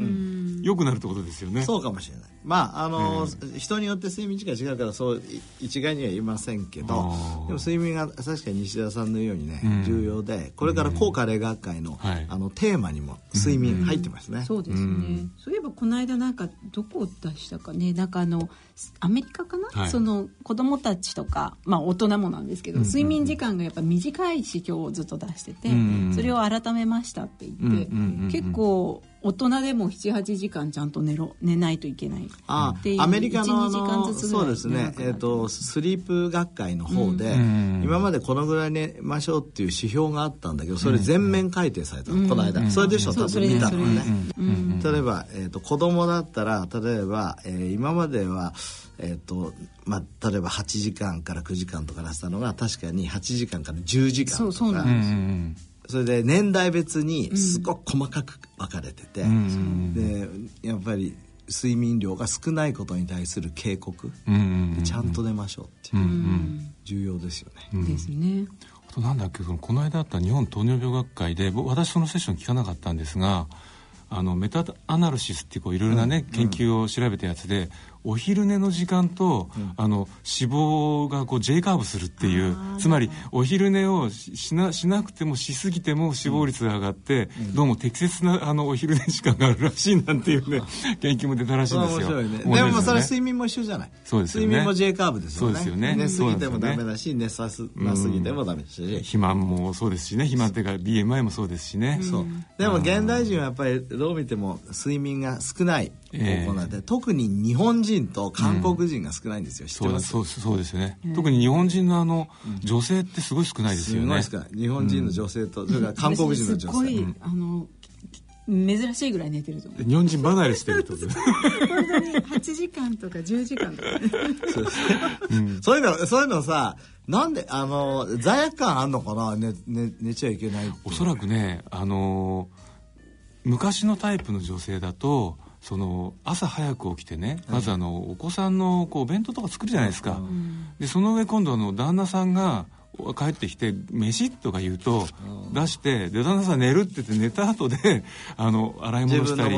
良くなるってことですよね。そうかもしれない。まああの、人によって睡眠時間違うからそうい一概には言いませんけどでも睡眠が確かに西田さんのようにね、うん。重要でこれから高加齢学会の,、はい。あのテーマにも睡眠入ってますね、そうですね、うん。そういえばこの間なんかどこを出したかね。なんかあのアメリカかな、はい。その子供たちとかか、まあ、大人もなんですけど、睡眠時間がやっぱ短い指標をずっと出してて、それを改めましたって言って、結構大人でも78時間ちゃんと寝ろ寝ないといけないあアメリカのそうですね、えーと、スリープ学会の方で、うん、今までこのぐらい寝ましょうっていう指標があったんだけどそれ全面改定された、うん、この間、うん、それでしょ？多分見たのね、例えば、えーと、子供だったら例えば、えー、今まではえーとまあ、例えば8時間から9時間とか出したのが確かに8時間から10時間とか。そうそうなんです。それで年代別にすごく細かく分かれてて、うん、でやっぱり睡眠量が少ないことに対する警告、うんちゃんと寝ましょうっていう、うん、重要ですよね。ですね。あとなんだっけこの間あった日本糖尿病学会で私そのセッション聞かなかったんですがあのメタアナルシスっていういろいろなね、研究を調べたやつでお昼寝の時間と、うん、あの脂肪がこう J カーブするっていうつまりお昼寝をしなしなくてもしすぎても死亡率が上がって、うん、どうも適切なあのお昼寝時間があるらしいなんていうね [laughs] 研究も出たらしいんですよ。ね、でもそれ睡眠も一緒じゃない。そうですね。睡眠も J カーブですよね。そうですよね。寝すぎてもダメだし、寝さすなすぎてもダメだし。肥満もそうですしね。肥満っていうか BMI もそうですしね。そう。でも現代人はやっぱりどう見ても睡眠が少ない方向なんで、特に日本人と韓国国人が少ないんですよ、そうそうそうですよね、特に日本人のあの、女性ってすごい少ないですよね。すごい少ない。日本人の女性と、それから韓国人の女性。すごい、あの珍しいぐらい寝てると思う。日本人離れしてると本当に8時間とか10時間とか、ね、そうです。ね、そういうのそういうのさなんであの罪悪感あんのかな？寝寝寝ちゃいけないおそらくねあの昔のタイプの女性だとその朝早く起きてねまずあのお子さんのこうお弁当とか作るじゃないですか、でその上今度あの旦那さんが帰ってきて「飯」とか言うと出してで旦那さん寝るって言って寝た後で [laughs] あの洗い物したり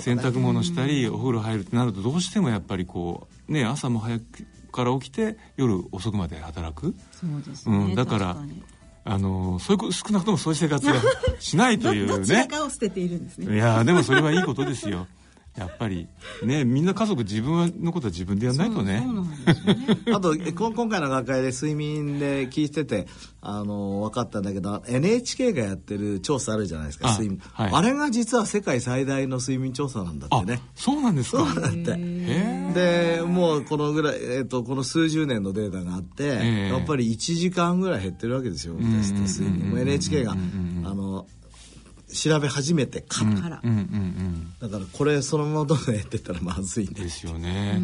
洗濯物したりお風呂入るってなるとどうしてもやっぱりこうね朝も早くから起きて夜遅くまで働く。そうですね、うん、だからあのそういう少なくともそういう生活はしないというね。[laughs] どちらかを捨てているんですね。いやでもそれはいいことですよやっぱりねみんな家族自分のことは自分でやらないとね。ねあと今回の学会で睡眠で聞いててあの分かったんだけど NHK がやってる調査あるじゃないですか睡眠あはい、あれが実は世界最大の睡眠調査なんだってね。そうなんですかそうだって。でもうこのぐらい、えーと、この数十年のデータがあって、やっぱり1時間ぐらい減ってるわけですよ私と睡眠。も NHK があの調べ始めてから、うん。うん。うん、だからこれそのままどんどんやってったらまずいんでですよね。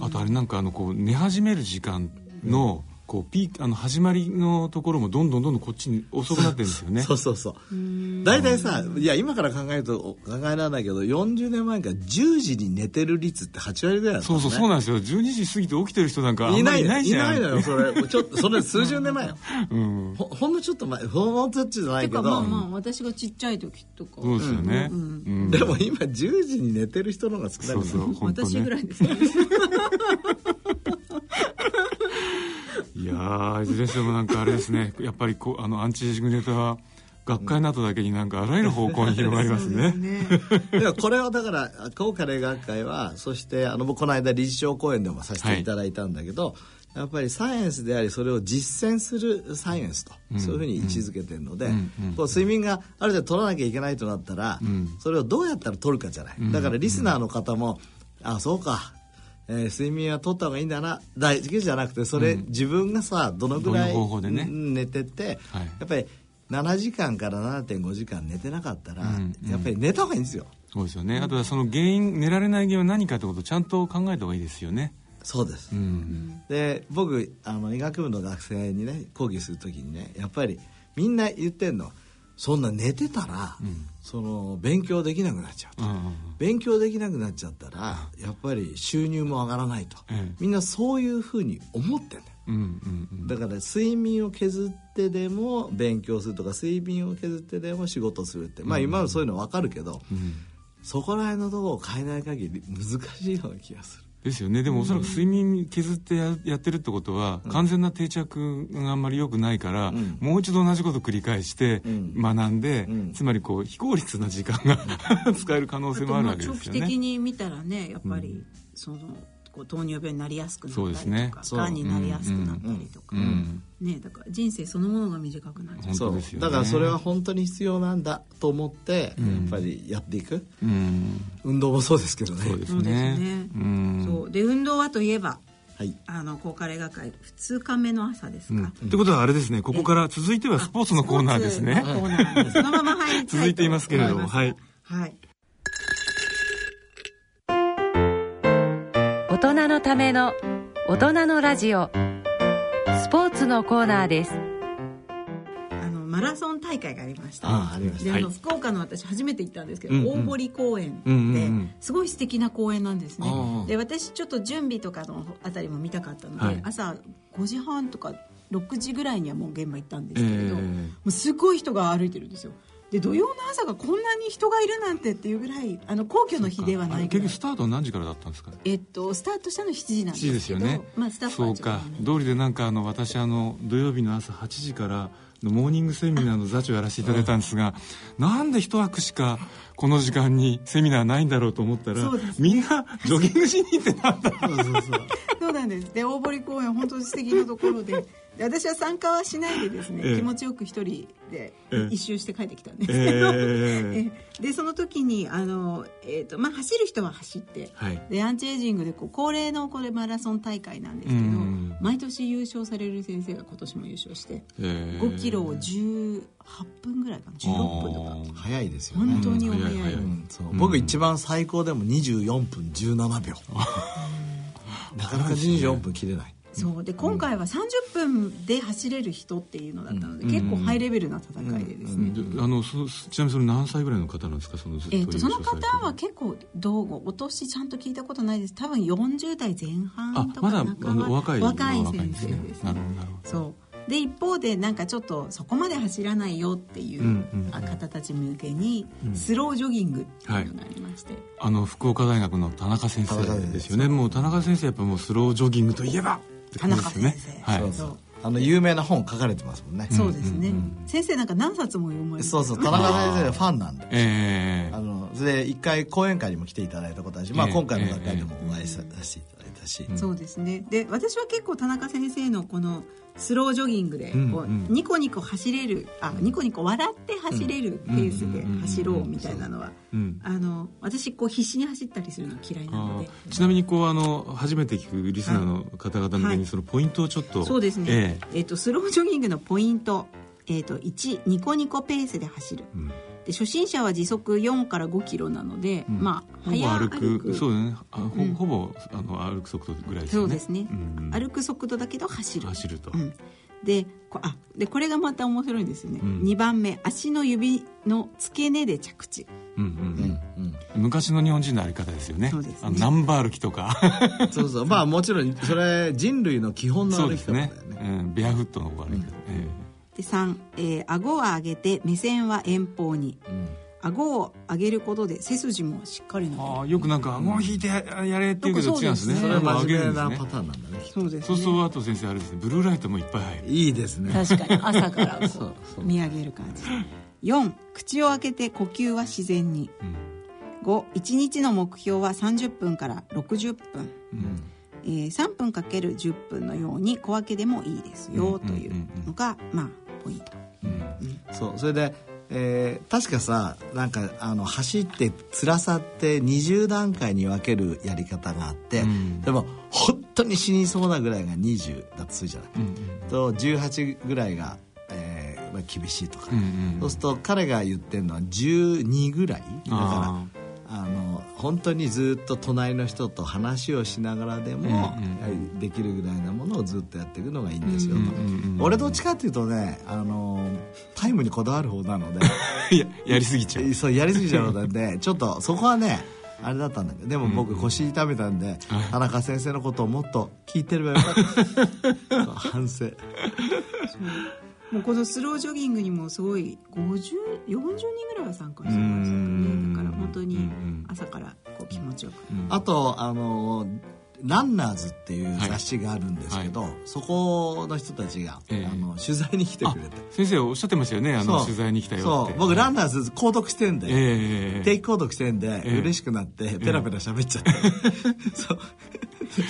あとあれなんかあのこう寝始める時間の、こうピーあの始まりのところもどんどんどんどんこっちに遅くなってるんですよね。[laughs] そうそうそう。大体さ、いや今から考えると考えられないけど、40年前から10時に寝てる率って8割ぐらいね、そうそうそうなんですよ。12時過ぎて起きてる人なんかいないいないいないのよ。それ [laughs] ちょっとそれ数十年前よ。うん、ほほんのちょっと前、ほんのちょっとじゃないけど。まあまあ私がちっちゃい時とか。そうですよね。うんうん、でも今10時に寝てる人の方が少ないそうそう、ね、私ぐらいですね。[laughs] いやいずれにしてもなんかあれですね。[laughs] やっぱりこうあのアンチエイジングネタは学会などだけになんかあらゆる方向に広がりますね。ね。[laughs] これはだから高カレー学会はそしてあの僕この間理事長講演でもさせていただいたんだけど、はい、やっぱりサイエンスでありそれを実践するサイエンスと、うん、そういうふうに位置づけてるので、うん、こう睡眠がある程度取らなきゃいけないとなったら、うん、それをどうやったら取るかじゃない。だからリスナーの方も、あそうかえー、睡眠はとった方がいいんだな。だけじゃなくてそれ、うん、自分がさどのぐらい、ね、寝てて、はい、やっぱり7時間から7.5時間寝てなかったら、うんうん、やっぱり寝た方がいいんですよ。そうですよね。あとはその原因寝られない原因は何かってことをちゃんと考えた方がいいですよね。そうです、うん、で僕あの医学部の学生にね講義する時にねやっぱりみんな言ってんのそんな寝てたら、うん、その勉強できなくなっちゃうと、うんうんうん、勉強できなくなっちゃったらやっぱり収入も上がらないと、うん、みんなそういうふうに思ってんだよ、うんうんうん、だから睡眠を削ってでも勉強するとか睡眠を削ってでも仕事するって。まあ今はそういうの分かるけど、うん、そこら辺のところを変えない限り難しいような気がする。ですよね。でもおそらく睡眠削ってややってるってことは、うん、完全な定着があんまり良くないから、うん、もう一度同じことを繰り返して学んで、うん、つまりこう非効率な時間が [laughs] 使える可能性もあるわけですよね。長期的に見たらねやっぱり、そのこう糖尿病になりやすくなったりとそうですね。かがんになりやすくなったりとか、うん。ね、だから人生そのものが短くなっちゃう。そう本当ですよね。だからそれは本当に必要なんだと思って、やっぱりやっていく。うん。運動もそうですけどね。そうですそうですね。ねうん。そう。で運動はといえばはい。あの高カレー学会2日目の朝ですか、ってことはあれですね。ここから続いてはスポーツのコーナーですね。スポーツのコーナーに [laughs] そのまま入りた続いていますけれども。はい。はい大人のための大人のラジオ。スポーツのコーナーです。あのマラソン大会がありました。ああありました。であの、はい。福岡の私初めて行ったんですけど、うんうん大堀公園うんうんうでん。すごい素敵な公園なんですね。ああ。で私ちょっと準備とかのあたりも見たかったので、はい。朝5時半とか6時ぐらいにはもう現場行ったんですけれど、ええ。もうすごい人が歩いてるんですよで土曜の朝がこんなに人がいるなんてっていうぐらいあの皇居の日ではない結局スタートは何時からだったんですか？えっと、スタートしたの7時なん7ですけど時ですよね、まあ、スタッフそうか。通りでなんかあの私あの土曜日の朝8時からのモーニングセミナーの座長をやらせていただいたんですがなんで一枠しかこの時間にセミナーないんだろうと思ったら、ねみんなジョギングしに行ってたんだ。そうなんです。で大堀公園本当に素敵なところでで私は参加はしないでですね、ええ。気持ちよく一人でええ。一周して帰ってきたんですけど、ええ。[laughs] でその時にあの、えーとまあ、走る人は走ってはい。でアンチエイジングでこう恒例のこれマラソン大会なんですけどうん。毎年優勝される先生が今年も優勝してえ5キロを18分ぐらいかな。16分とか。早いですよね。本当にお早い、うん早い早い。うんそう。僕一番最高でも24分17秒。なかなか24分切れない。そう。で今回は30分で走れる人っていうのだったので、結構ハイレベルな戦いでですね、であのそちなみにそれ何歳ぐらいの方なんですか？そのずっと優えー、とその勝されてる方は結構道後お年ちゃんと聞いたことないです。多分40代前あ半とまだか半ばあのお若い若い先生ですね。ですなるほどなるほど。そうで一方でなんかちょっとそこまで走らないよっていう、うんうんあ方たち向けにスロージョギングっていうのがありまして、あの福岡大学の田中先生ですよね。もう田中先生やっぱもうスロージョギングといえばって田中感じですよね。先生、はいそう。そうあの有名な本書かれてますもんね。そうですね、先生なんか何冊も読まれてそうそう。田中先生のファンなんで。ええ。あのそれで一回講演会にも来ていただいたことあるし、まあ、ええ。今回の学会でもお会いさせていただいたし、そうですね。で私は結構田中先生のこのスロージョギングでこう、うん。うんニコニコ走れるあニコニコ笑って走れるペースで走ろうみたいなのはうんあの私こう必死に走ったりするの嫌いなのあでー。ちなみにこうあの初めて聞くリスナーの方々向けはい。にそのポイントをちょっとそうですね、ええ。っとスロージョギングのポイント、えっと1ニコニコペースで走る。えうんで初心者は時速4から5キロなので、うん。まあほぼ早歩く。そうだね。あほ,、うん。ほぼあの歩く速度ぐらいですよね。そうですね、うん歩く速度だけど走る。走ると、うん、でこあでこれがまた面白いんですよね、うん。2番目。足の指の付け根で着地。うんうんうんうん。うん、昔の日本人の歩き方ですよね。そうですね。あのナンバー歩きとか。[laughs] そうそう。まあもちろんそれ人類の基本の歩き方だよですね。ねうん、ベアフットの歩き方、えで3、えー顎を上げて目線は遠方に。うん。顎を上げることで背筋もしっかりえ伸びる。ああよくなんか顎を引いてややれっていうけど違うんですね。それは真面目なパターンなんだねそうですそうするねとあと先生あれですね。ブルーライトもいっぱい入る。いいですね。確かに朝からこそううそう。見上げる感じ。4口を開けて呼吸は自然に。うん。51日の目標は30分から60分。うん。えー3分かける10分のように小分けでもいいですようん。というのが、まあポイント。そうそれで、えー確かさなんかあの走って辛さって20段階に分けるやり方があって、うん。でも本当に死にそうなぐらいが20だとするじゃない、うんと18ぐらいが、えーまあ、厳しいとか、うんうんそうすると彼が言ってるのは12ぐらい？だからああの本当にずっと隣の人と話をしながらでも、うんうんやはりできるぐらいなものをずっとやっていくのがいいんですよと、うんうんうんうん。俺どっちかっていうとねあのタイムにこだわる方なので。い [laughs] ややりすぎちゃう。そうやりすぎちゃうのでちょっとそこはねあれだったんだけどでも僕腰痛めたんで、田中先生のことをもっと聞いてればよかった。[laughs] 反省。もうこのスロージョギングにもすごい5040人ぐらいは参加してましたうん。ね本当にうん朝からこう気持ちよく、あとあのランナーズっていう雑誌があるんですけど、そこの人たちが、あの取材に来てくれて。先生おっしゃってましたよねあの取材に来たよそう。僕ランナーズ購読してんで、え定期購読してんで、嬉しくなってペラペラ喋っちゃって、[laughs] そう。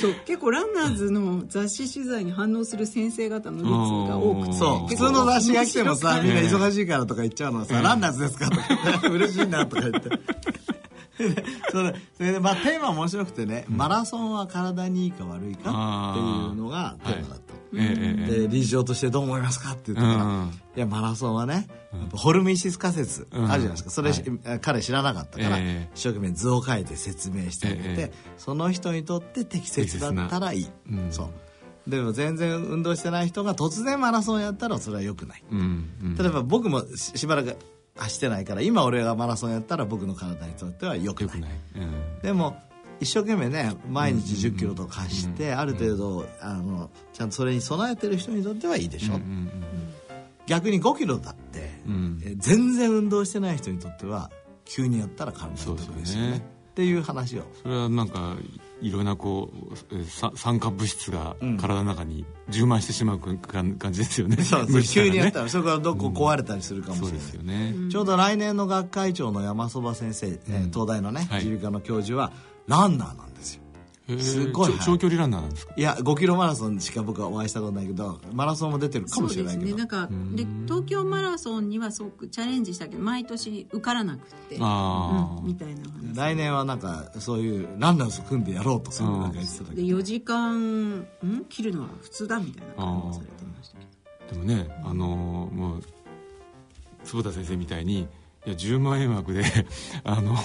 そう。結構ランナーズの雑誌取材に反応する先生方の率が多くてそう。普通の雑誌が来てもさみんな忙しいからとか言っちゃうのはさ、ランナーズですかとか嬉しいなとか言って [laughs] それそれでまあテーマ面白くてね、マラソンは体にいいか悪いかっていうのがテーマだった、で理事長としてどう思いますかって言ったら、いやマラソンはね、ホルミシス仮説あるじゃないですか、それ、彼知らなかったから、一生懸命図を書いて説明してあげて、その人にとって適切だったらいい、そう。でも全然運動してない人が突然マラソンやったらそれはよくない、例えば僕もしばらく走ってないから今俺がマラソンやったら僕の体にとってはよくない、でも一生懸命ね毎日1 0キロとか走ってある程度あのちゃんとそれに備えてる人にとってはいいでしょ、逆に5キロだって、全然運動してない人にとっては急にやったら体に得ですよね。っていう話を。それはなんかいろんなこう酸化物質が体の中に充満してしまう感じですよね、うん、そう。[laughs] そう急にやったらそれからどこ壊れたりするかもしれない、うん、そうですよね、ちょうど来年の学会長の山そば先生、うん、東大のね耳鼻科の教授はランナーなんですよすごい長距離ランナーなんですか？いや5キロマラソンしか僕はお会いしたことないけどマラソンも出てるかもしれないけど。そうですね。なんかで東京マラソンにはすごくチャレンジしたけど毎年受からなくてあ、うん、みたいな来年はなんかそういうランナーズ組んでやろうとそなんか言ってたで4時間ん？切るのは普通だみたいな感じされてましたけど。でもねあのもう坪田先生みたいにいや10万円枠で [laughs] あの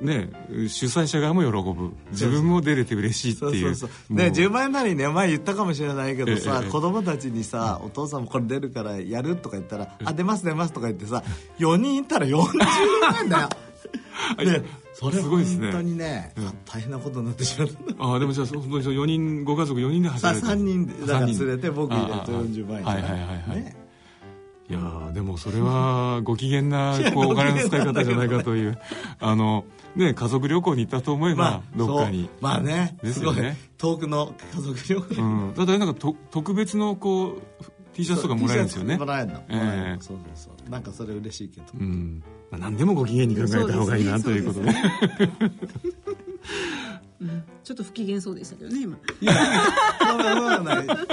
ね、主催者側も喜ぶ。自分も出れて嬉しいっていう。ね10万円なりにね前言ったかもしれないけどさ、ええ、子供たちにさ、お父さんもこれ出るからやるとか言ったら「あ出ます出ます」とか言ってさ4人いたら40万円だよ。でそれすごいですね。本当にね、うん、大変なことになってしまった。ああでもじゃあ本当に4人ご家族4人で走られた3人だから連れて僕入れて40万円。はいはいはいはい、ねいやでもそれはご機嫌な [laughs] こうお金の使い方じゃないかというあのね家族旅行に行ったと思えば、まあ、どっかに。まあねですよね。遠くの家族旅行、うん、だからなんかと特別のこう T シャツとかもらえるんですよね。もらえるの、えー、そうそうそう。なんかそれ嬉しいけど、うん。まあ、何でもご機嫌に考えた方がいいな、ということで [laughs] ちょっと不機嫌そうでしたけどね今。いや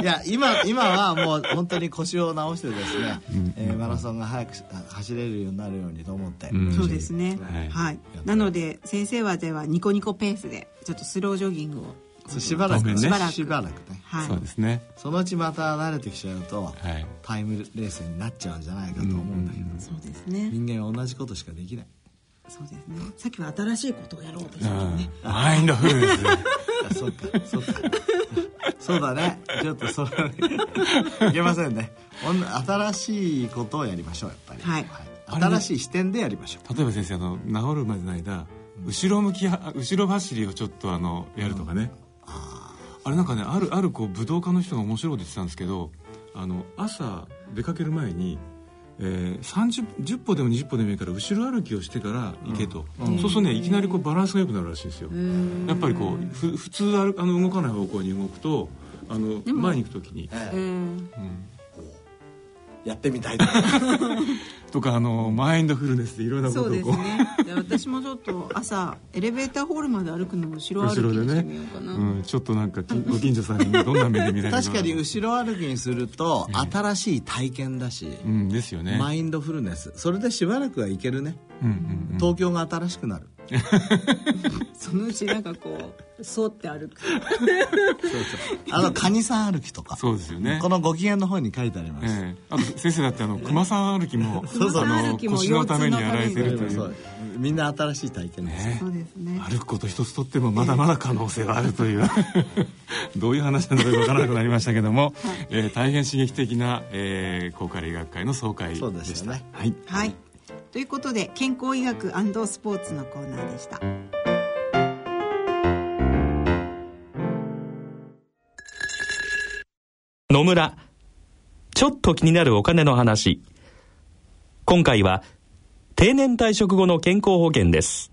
いや今。今。はもう本当に腰を直してですね、うん、えー、マラソンが早く走れるようになるようにと思って、うん、そうですね、はい、はい、なので先生はではニコニコペースでちょっとスロージョギングをしばらく、ね、しばらくしばらくね、はい、そうですねそのうちまた慣れてきちゃうと、はい、タイムレースになっちゃうんじゃないかと思うんだけど、うんうん、そうですね人間は同じことしかできないそうですね。さっきは新しいことをやろうとしたけどね。マインドフルネス。そうか、そうか。そうだね。ちょっとそれ、いけませんね。新しいことをやりましょう、やっぱり。はい。新しい視点でやりましょう。例えば先生、あの、治るまでの間、後ろ向き、後ろ走りをちょっとあの、やるとかね。あれなんかね、ある、あるこう、武道家の人が面白いこと言ってたんですけど、あの、朝出かける前に、えー、30 10歩でも20歩でもいいから後ろ歩きをしてから行けと、うん、そうするとねいきなりこうバランスが良くなるらしいんですよ。やっぱりこうふ普通あの動かない方向に動くとあの前に行く時に、うん、やってみたいとか。[laughs] あのマインドフルネスでいろんなことをそうですね。私もちょっと朝エレベーターホールまで歩くのを後ろ歩きにしてみようかな、ねうん、ちょっとなんかご近所さんにどんな目で見られる確かに後ろ歩きにすると新しい体験だし、うん、ですよね。マインドフルネス。それでしばらくはいけるね、うんうんうん、東京が新しくなる [laughs] そのうちなんかこうそうって歩く。そうそう。あのカニさん歩きとか。そうですよね。このご機嫌の方に書いてあります、えー、あと先生だってあの熊さん歩きもそうそう。あの腰のためにやられてるという。みんな新しい体験です、ね、そうですね。歩くこと一つとってもまだまだ可能性があるという。[laughs] どういう話なのか分からなくなりましたけども、はい、えー、大変刺激的な、えー、高カレ医学会の総会でした。そうですね。はい、はいということで健康医学スポーツのコーナーでした。野村ちょっと気になるお金の話。今回は定年退職後の健康保険です。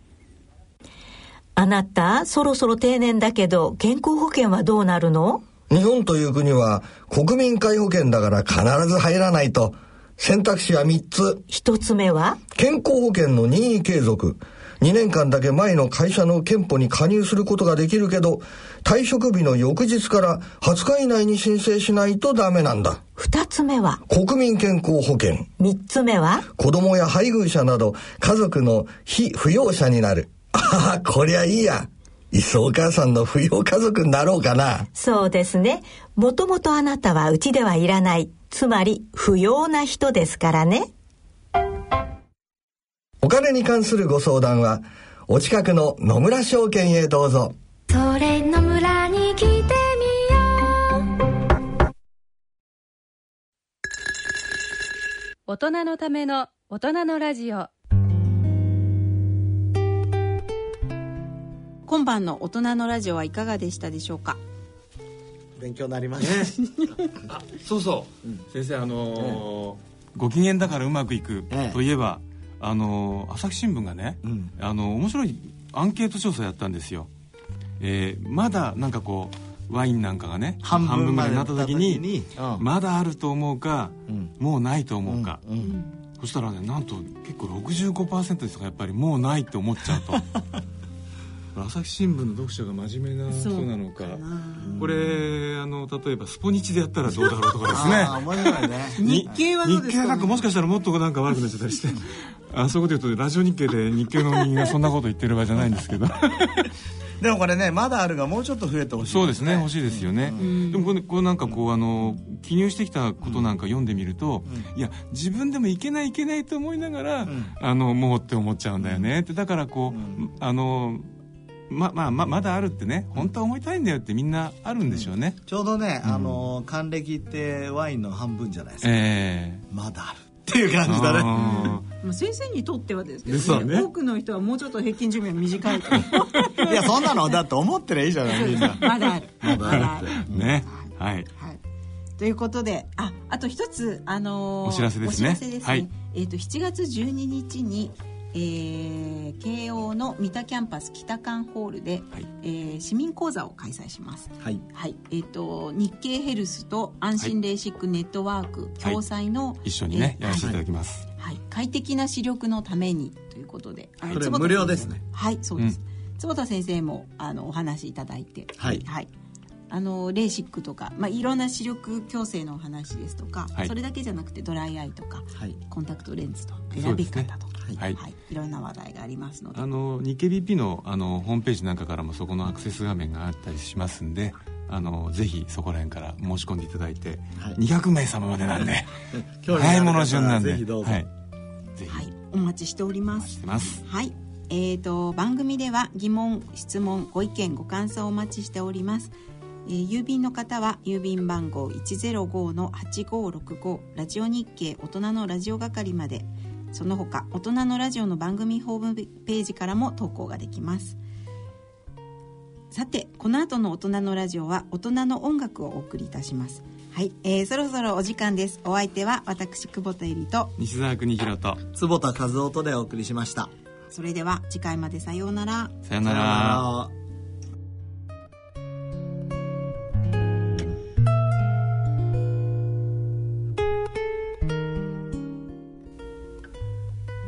あなた、そろそろ定年だけど、健康保険はどうなるの？日本という国は国民皆保険だから必ず入らないと。選択肢は3つ。1つ目は？健康保険の任意継続。2年間だけ前の会社の憲法に加入することができるけど、退職日の翌日から20日以内に申請しないとダメなんだ。2つ目は？国民健康保険。3つ目は？子供や配偶者など家族の非扶養者になる。[laughs] ああ、こりゃいいや。いっそお母さんの扶養家族になろうかな。そうですね。もともとあなたはうちではいらない。つまり、不要な人ですからね。お金に関するご相談は、お近くの野村証券へどうぞ。それの村に来てみよう大人のための大人のラジオ今晩の大人のラジオはいかがでしたでしょうか？勉強になりました、[laughs] あそうそう、先生あのーご機嫌だからうまくいくええ。といえば、あのー朝日新聞がね、ん。あの面白いアンケート調査やったんですよ、えーまだなんかこうワインなんかがね半分ぐらいになった時にうん。まだあると思うか、うん。もうないと思うか、うん。そしたらねなんと結構65%ですがやっぱりもうないって思っちゃうと [laughs] 朝日新聞の読者が真面目な人なのか。これあの例えばスポニチでやったらどうだろうとかですね。ああ面白いね。[laughs] 日経はどうですか、日経なんかもしかしたらもっとなんか悪くなっちゃったりして。[laughs] あそういうこと言うとラジオ日経で日経の人間がそんなこと言ってる場合じゃないんですけど。[laughs] でもこれねまだあるがもうちょっと増えてほしいそうですね欲しいですよね、でもこれこうなんかこうあの記入してきたことなんか読んでみると、いや自分でもいけないいけないと思いながら、あのもうって思っちゃうんだよね。ってだからこう、あのままあままだあるってね本当は思いたいんだよってみんなあるんでしょうね、ちょうどね、あの還暦ってワインの半分じゃないですか、えまだあるっていうえ感じだね。あまあ先生にとってはですけですよねどね。多くの人はもうちょっと平均寿命短いと。[laughs] いやそんなのだって思ってりゃいいじゃないみんな。まだある。まだあるーね。はい。はい。ということでああと一つあのーお知らせですね。お知らせですね。はい。えっ、と7月12日にえー慶応の三田キャンパス北館ホールで、はい。えー市民講座を開催します。はい。はい。えっ、と日経ヘルスと安心レーシックネットワークはい。共催の、一緒にね、えーやらせていただきます、はい、快適な視力のためにということで、あのこれ無料ですね。はい、そうです。坪田先生もあのお話いただいて、はい。あのレーシックとか、まあいろんな視力矯正のお話ですとか、はい。それだけじゃなくてドライアイとか、はい。コンタクトレンズと選び方とか、はい、はい。い、ろんな話題がありますので、あの日経 BP のあのホームページなんかからもそこのアクセス画面があったりしますんであのぜひそこら辺から申し込んでいただいて、はい。200名様までなんで [laughs] 早いもの順なんで。ぜひどうぞ。はい、ぜひ。はい、お待ちしております。し。てます。はい。えー、と番組では疑問質問ご意見ご感想をお待ちしております、えー郵便の方は郵便番号105-8565ラジオ日経大人のラジオ係までその他大人のラジオの番組ホームページからも投稿ができます。さてこの後の大人のラジオは大人の音楽をお送りいたします。はい、えー、そろそろお時間です。お相手は私久保田絵里と西澤邦弘と坪田和夫とでお送りしました。それでは次回までさようなら。さよなら